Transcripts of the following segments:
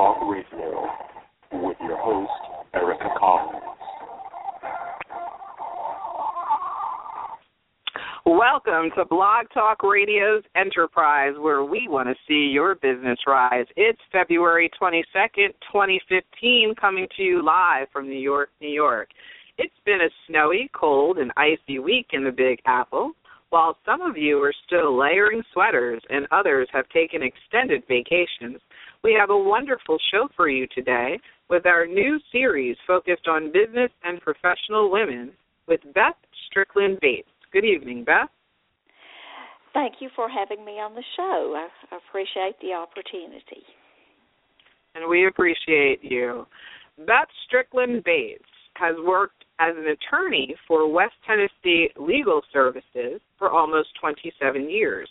Talk Radio with your host, Erica Collins. Welcome to Blog Talk Radio's Enterprise, where we want to see your business rise. It's February 22nd, 2015, coming to you live from New York, New York. It's been a snowy, cold, and icy week in the Big Apple. While some of you are still layering sweaters and others have taken extended vacations, we have a wonderful show for you today with our new series focused on business and professional women with Beth Strickland Bates. Good evening, Beth. Thank you for having me on the show. I appreciate the opportunity. and we appreciate you. Beth Strickland Bates has worked as an attorney for West Tennessee Legal Services for almost 27 years.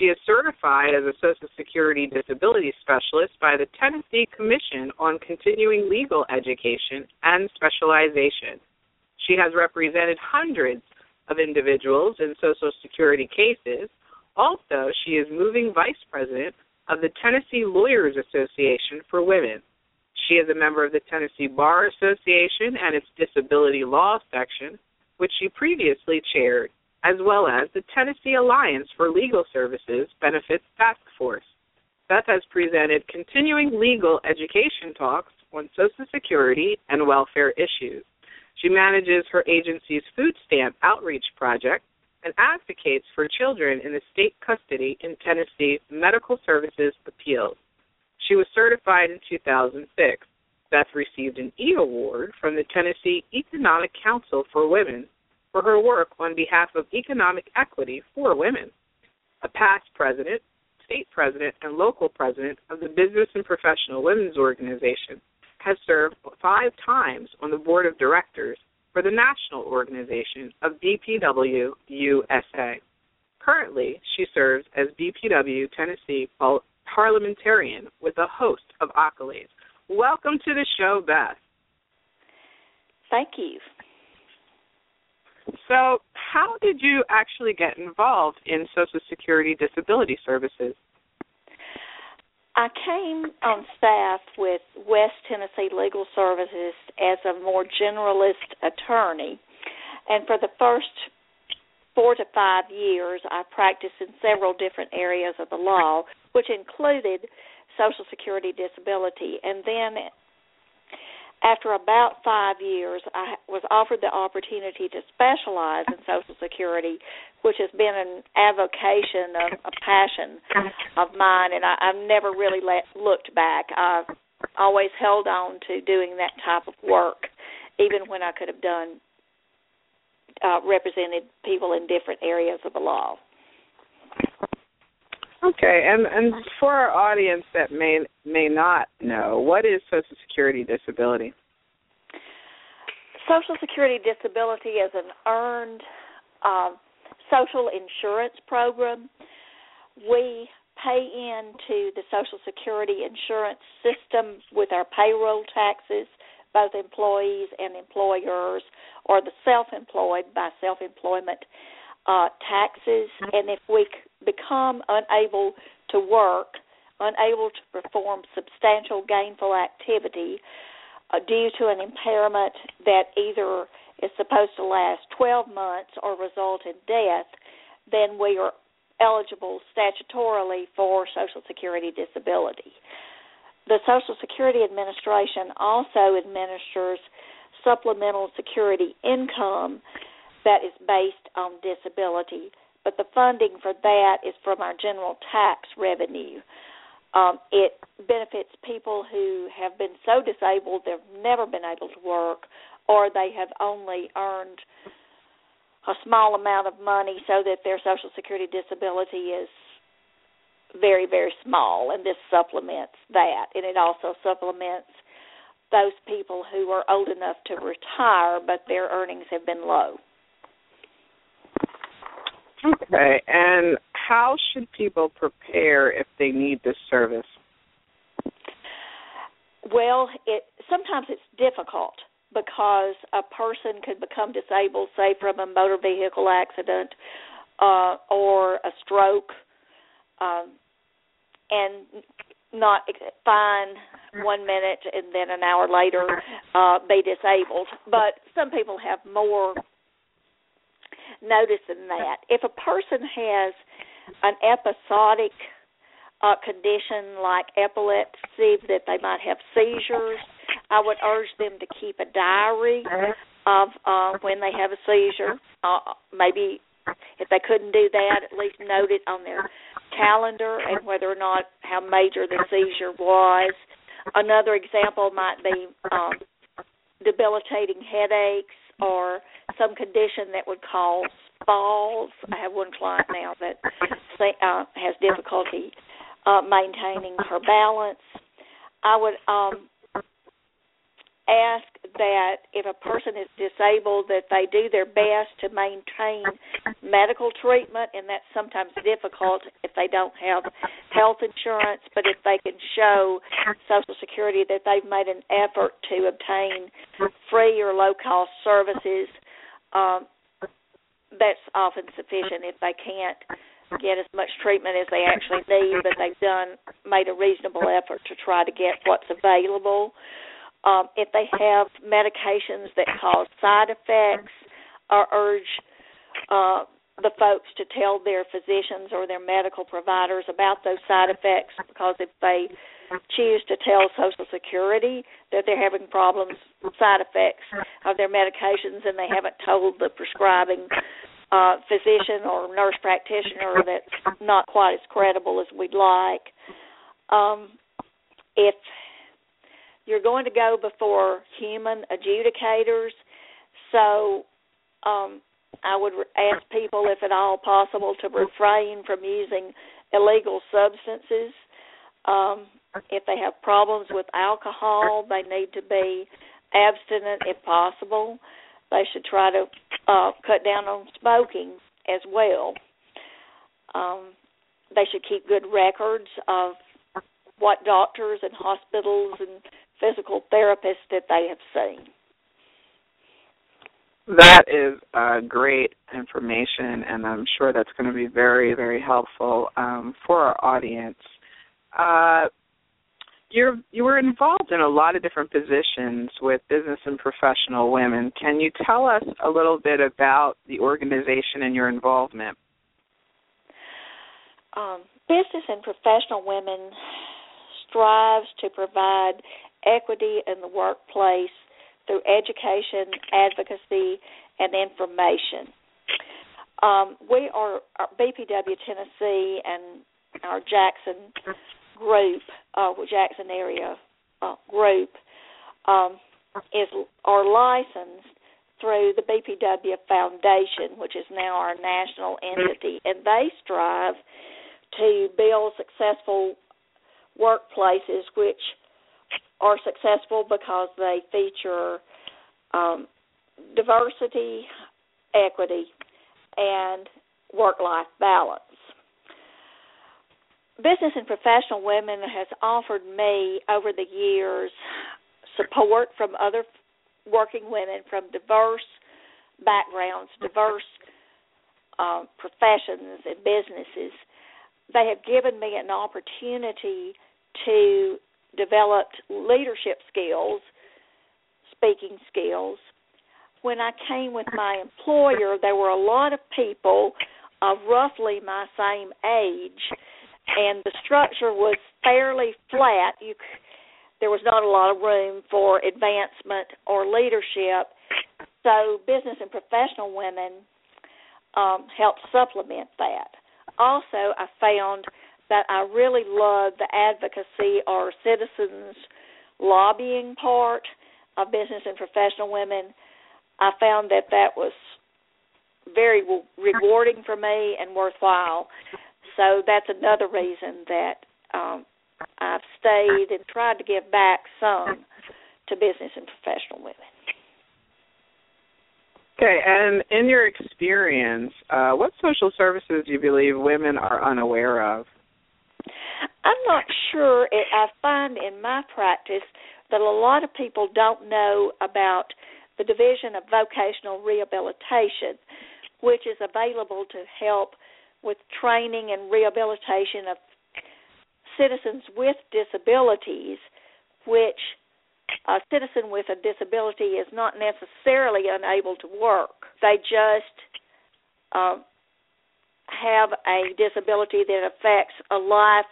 She is certified as a Social Security Disability Specialist by the Tennessee Commission on Continuing Legal Education and Specialization. She has represented hundreds of individuals in Social Security cases. Also, she is moving vice president of the Tennessee Lawyers Association for Women. She is a member of the Tennessee Bar Association and its Disability Law section, which she previously chaired, as well as the Tennessee Alliance for Legal Services Benefits Task Force. Beth has presented continuing legal education talks on Social Security and welfare issues. She manages her agency's food stamp outreach project and advocates for children in the state custody in Tennessee Medical Services Appeals. She was certified in 2006. Beth received an E Award from the Tennessee Economic Council for Women for her work on behalf of economic equity for women. A past president, state president, and local president of the Business and Professional Women's Organization, has served five times on the board of directors for the national organization of BPW USA. Currently, she serves as BPW Tennessee parliamentarian with a host of accolades. Welcome to the show, Beth. Thank you. So, how did you actually get involved in Social Security Disability Services? I came on staff with West Tennessee Legal Services as a more generalist attorney, and for the first four to five years, I practiced in several different areas of the law, which included Social Security disability. And then, after about five years, I was offered the opportunity to specialize in Social Security, which has been an avocation of a passion of mine, and I, I've never really let, looked back. I've always held on to doing that type of work, even when I could have done uh, represented people in different areas of the law. Okay, and and for our audience that may may not know, what is Social Security disability? Social Security disability is an earned uh, social insurance program. We pay into the Social Security insurance system with our payroll taxes, both employees and employers, or the self-employed by self-employment uh, taxes. And if we become unable to work, unable to perform substantial gainful activity uh, due to an impairment that either is supposed to last 12 months or result in death, then we are eligible statutorily for Social Security disability. The Social Security Administration also administers supplemental security income that is based on disability, but the funding for that is from our general tax revenue. Um, it benefits people who have been so disabled they've never been able to work, or they have only earned a small amount of money so that their Social Security disability is very very small, and this supplements that, and it also supplements those people who are old enough to retire, but their earnings have been low. Okay, and how should people prepare if they need this service? Well, it sometimes it's difficult because a person could become disabled, say from a motor vehicle accident uh, or a stroke, um, and not fine one minute and then an hour later uh, be disabled. But some people have more notice than that. If a person has an episodic uh, condition like epilepsy, that they might have seizures, I would urge them to keep a diary of uh, when they have a seizure. Uh, maybe if they couldn't do that, at least note it on their calendar and whether or not how major the seizure was. Another example might be um, debilitating headaches or some condition that would cause falls. I have one client now that uh, has difficulty uh, maintaining her balance. I would um, ask that if a person is disabled that they do their best to maintain medical treatment and that's sometimes difficult if they don't have health insurance but if they can show social security that they've made an effort to obtain free or low cost services um that's often sufficient if they can't get as much treatment as they actually need but they've done made a reasonable effort to try to get what's available um, if they have medications that cause side effects, I urge uh, the folks to tell their physicians or their medical providers about those side effects because if they choose to tell Social Security that they're having problems, side effects of their medications, and they haven't told the prescribing uh, physician or nurse practitioner that's not quite as credible as we'd like. Um, if you're going to go before human adjudicators. So um, I would ask people, if at all possible, to refrain from using illegal substances. Um, if they have problems with alcohol, they need to be abstinent if possible. They should try to uh, cut down on smoking as well. Um, they should keep good records of what doctors and hospitals and physical therapists that they have seen. That is uh, great information, and I'm sure that's going to be very, very helpful um, for our audience. Uh, you're you were involved in a lot of different positions with business and professional women. Can you tell us a little bit about the organization and your involvement? Um, business and professional women strives to provide equity in the workplace through education, advocacy, and information. Um, we are BPW Tennessee and our Jackson group, uh, Jackson area uh, group, um, is are licensed through the BPW Foundation, which is now our national entity, and they strive to build successful workplaces which are successful because they feature um, diversity, equity, and work life balance. Business and Professional Women has offered me over the years support from other working women from diverse backgrounds, diverse uh, professions, and businesses. They have given me an opportunity to developed leadership skills, speaking skills. When I came with my employer, there were a lot of people of roughly my same age, and the structure was fairly flat. You, there was not a lot of room for advancement or leadership. So, business and professional women um, helped supplement that. Also, I found that I really love the advocacy or citizens lobbying part of business and professional women. I found that that was very rewarding for me and worthwhile. So that's another reason that um, I've stayed and tried to give back some to business and professional women. Okay, and in your experience, uh, what social services do you believe women are unaware of? I'm not sure. It, I find in my practice that a lot of people don't know about the Division of Vocational Rehabilitation, which is available to help with training and rehabilitation of citizens with disabilities, which a citizen with a disability is not necessarily unable to work. They just um, have a disability that affects a life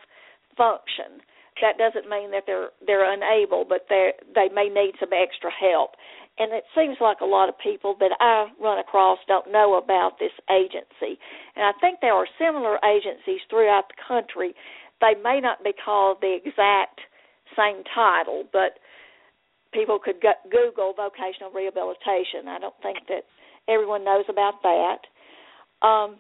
function. That doesn't mean that they're they're unable, but they they may need some extra help. And it seems like a lot of people that I run across don't know about this agency. And I think there are similar agencies throughout the country. They may not be called the exact same title, but people could go- Google vocational rehabilitation. I don't think that everyone knows about that. Um,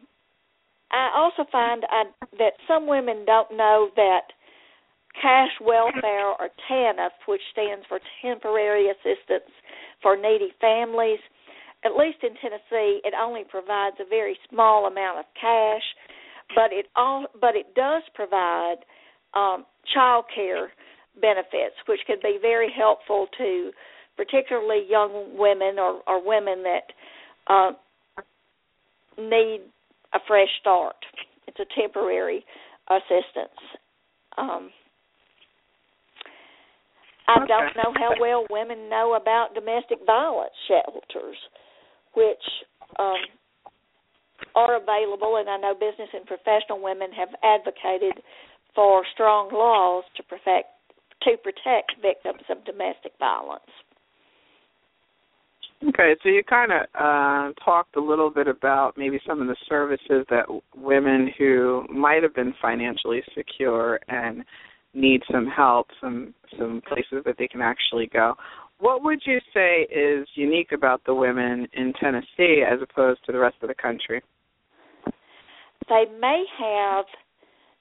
I also find I, that some women don't know that cash welfare or TANF, which stands for Temporary Assistance for Needy Families, at least in Tennessee, it only provides a very small amount of cash, but it all but it does provide um, child care benefits, which could be very helpful to particularly young women or, or women that uh, need a fresh start. It's a temporary assistance. Um, I Okay. don't know how well women know about domestic violence shelters, which um, are available, and I know business and professional women have advocated for strong laws to protect to protect victims of domestic violence. Okay, so you kind of uh, talked a little bit about maybe some of the services that women who might have been financially secure and need some help, some some places that they can actually go. What would you say is unique about the women in Tennessee as opposed to the rest of the country? They may have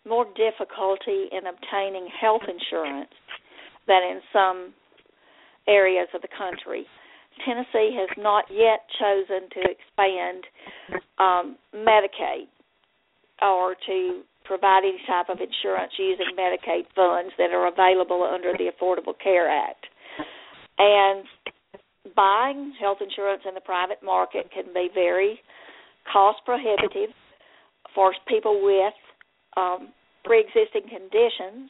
more difficulty in obtaining health insurance than in some areas of the country. Tennessee has not yet chosen to expand um, Medicaid or to provide any type of insurance using Medicaid funds that are available under the Affordable Care Act. And buying health insurance in the private market can be very cost prohibitive for people with um, pre-existing conditions.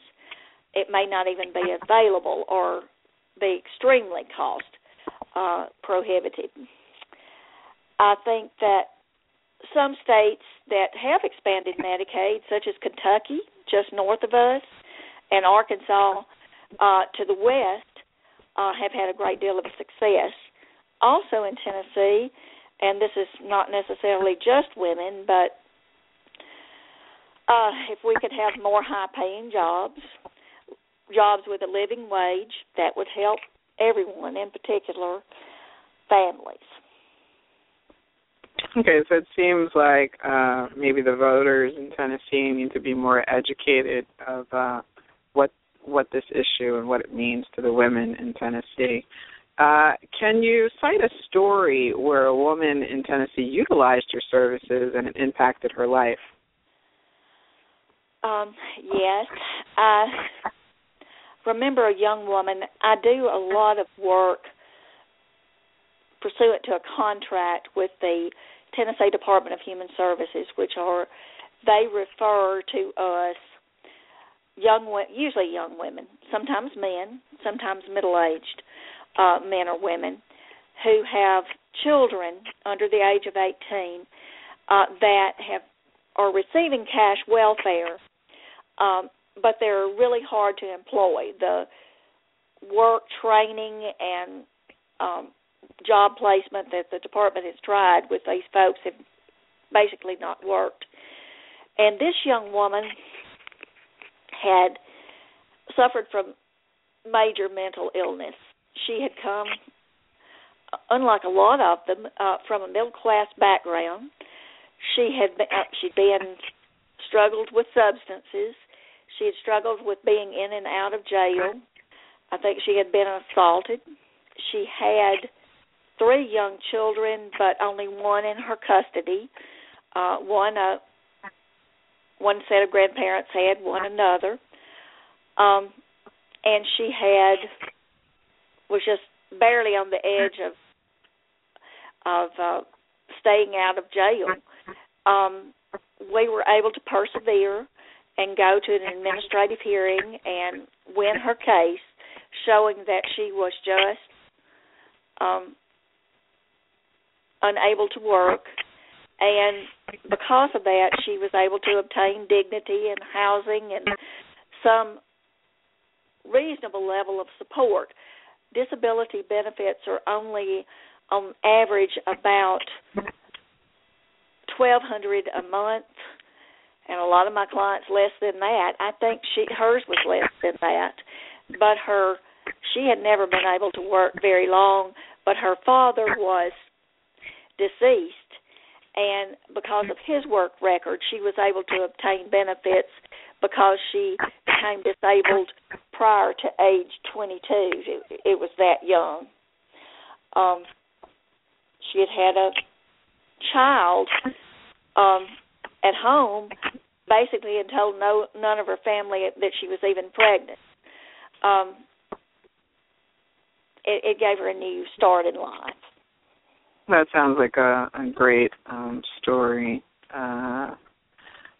It may not even be available or be extremely cost uh, prohibitive. I think that some states that have expanded Medicaid, such as Kentucky, just north of us, and Arkansas uh, to the west, uh, have had a great deal of success. Also in Tennessee, and this is not necessarily just women, but uh, if we could have more high-paying jobs, jobs with a living wage, that would help everyone, in particular families. Okay, so it seems like uh, maybe the voters in Tennessee need to be more educated of uh, what what this issue and what it means to the women in Tennessee. Uh, can you cite a story where a woman in Tennessee utilized your services and it impacted her life? Um, yes, I remember a young woman. I do a lot of work pursuant to a contract with the Tennessee Department of Human Services, which are they refer to us young, usually young women, sometimes men, sometimes middle-aged uh, men or women who have children under the age of 18 uh, that have are receiving cash welfare, um, but they're really hard to employ. The work training and um, job placement that the department has tried with these folks have basically not worked. And this young woman had suffered from major mental illness. She had come, unlike a lot of them, uh, from a middle class background. She had been, uh, she'd been struggled with substances. She had struggled with being in and out of jail. I think she had been assaulted. She had three young children, but only one in her custody. Uh, one uh, one set of grandparents had, one another. Um, and she had was just barely on the edge of of uh, staying out of jail. Um, we were able to persevere and go to an administrative hearing and win her case, showing that she was just um, unable to work. And because of that, she was able to obtain dignity and housing and some reasonable level of support. Disability benefits are only on average about twelve hundred a month and a lot of my clients less than that. I think she hers was less than that. But her she had never been able to work very long, but her father was deceased and because of his work record she was able to obtain benefits because she became disabled prior to age 22. It, it was that young. Um, she had had a child um, at home, basically, and told no none of her family that she was even pregnant. Um, it, it gave her a new start in life. That sounds like a, a great um, story. Uh,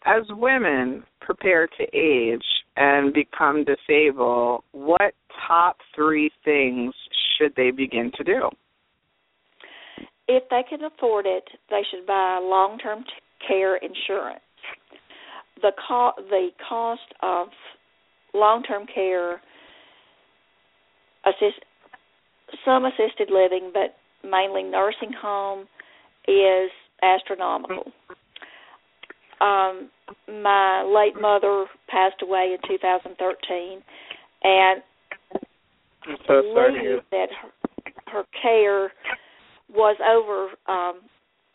as women prepare to age and become disabled, what top three things should they begin to do? If they can afford it, they should buy long-term care insurance. The co- the cost of long-term care, assist some assisted living, but mainly nursing home, is astronomical. Um, my late mother passed away in 2013, and so sorry that her, her care was over um,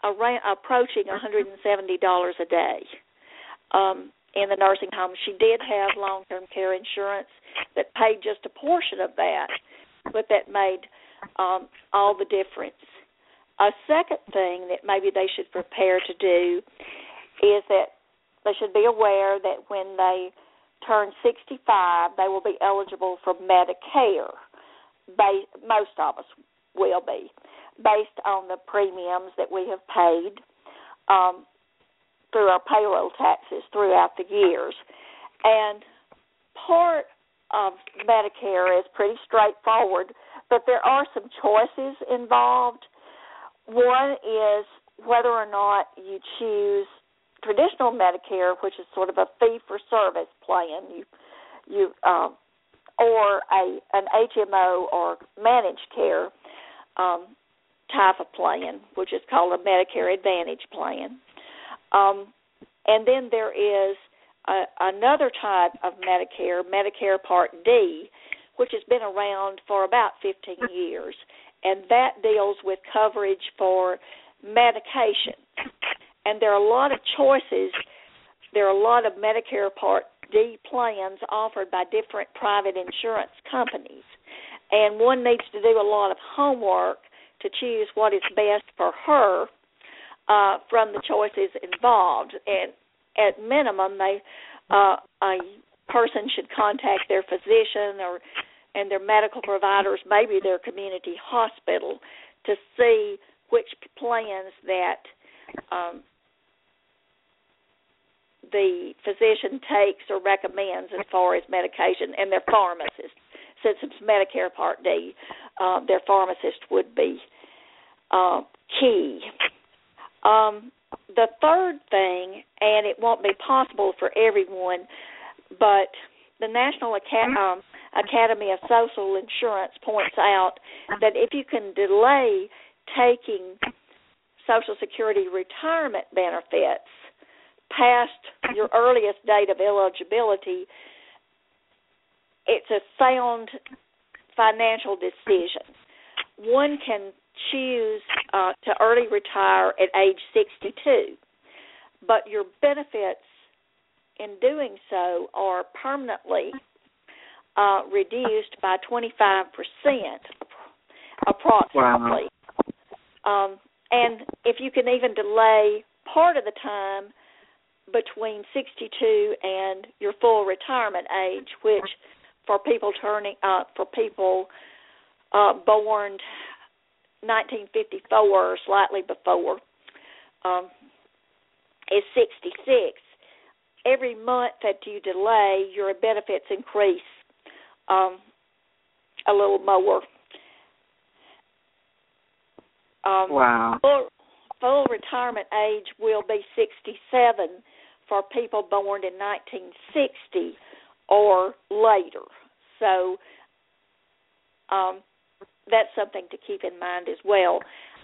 around, approaching $170 a day um, in the nursing home. She did have long-term care insurance that paid just a portion of that, but that made um, all the difference. A second thing that maybe they should prepare to do is that they should be aware that when they turn 65, they will be eligible for Medicare. Most of us will be, based on the premiums that we have paid um, through our payroll taxes throughout the years. And part of Medicare is pretty straightforward, but there are some choices involved. One is whether or not you choose traditional Medicare, which is sort of a fee for service plan, you you um, or a an HMO or managed care um, type of plan, which is called a Medicare Advantage plan. Um, and then there is a, another type of Medicare, Medicare Part D, which has been around for about 15 years, and that deals with coverage for medication and there are a lot of choices. There are a lot of Medicare Part D plans offered by different private insurance companies, and one needs to do a lot of homework to choose what is best for her uh, from the choices involved. And at minimum, they uh, a person should contact their physician or and their medical providers, maybe their community hospital, to see which plans that um, the physician takes or recommends as far as medication, and their pharmacist. Since it's Medicare Part D, uh, their pharmacist would be uh, key. Um, the third thing, and it won't be possible for everyone, but the National Acad- um, Academy of Social Insurance points out that if you can delay taking Social Security retirement benefits past your earliest date of eligibility, it's a sound financial decision. One can choose uh, to early retire at age 62, but your benefits in doing so are permanently uh, reduced by 25% approximately. Wow. Um, and if you can even delay part of the time between 62 and your full retirement age, which for people turning uh, for people uh, born 1954 or slightly before um, is 66. Every month that you delay, your benefits increase um, a little more. Um, wow. Full, full retirement age will be 67 for people born in 1960 or later. So um, that's something to keep in mind as well.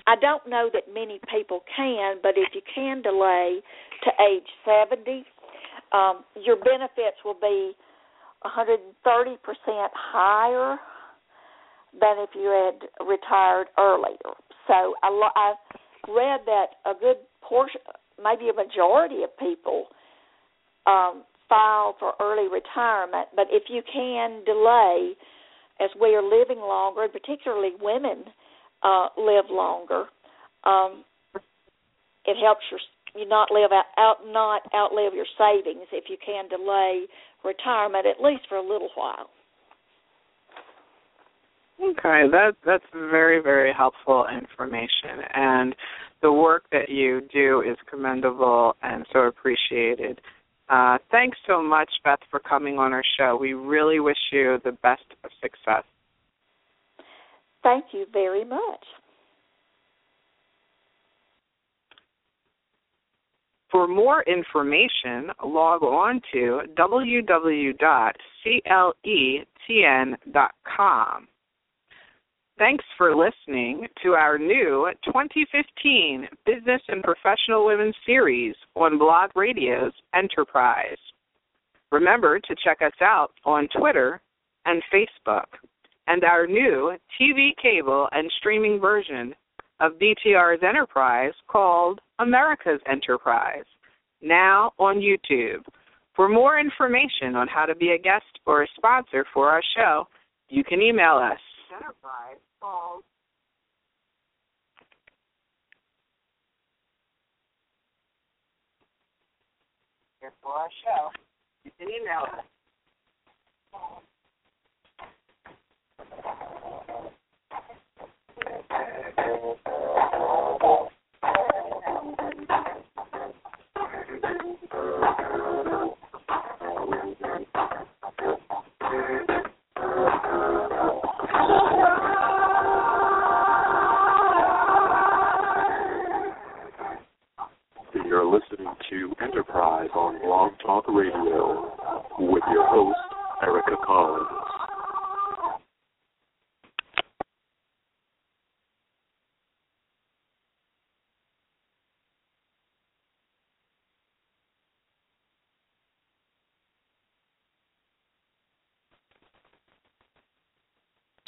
I don't know that many people can, but if you can delay to age 70, um, your benefits will be 130% higher than if you had retired earlier. So I, I read that a good portion, maybe a majority of people um, file for early retirement, but if you can delay, as we are living longer, and particularly women uh, live longer, um, it helps your you not live out, out not outlive your savings if you can delay retirement at least for a little while. Okay, that that's very very helpful information, and the work that you do is commendable and so appreciated. Uh, thanks so much, Beth, for coming on our show. We really wish you the best of success. Thank you very much. For more information, log on to www.cletn.com. Thanks for listening to our new 2015 Business and Professional Women series on Blog Radio's Enterprise. Remember to check us out on Twitter and Facebook, and our new TV, cable, and streaming version of BTR's Enterprise called America's Enterprise, now on YouTube. For more information on how to be a guest or a sponsor for our show, you can email us enterprise called here for our show. You can email us.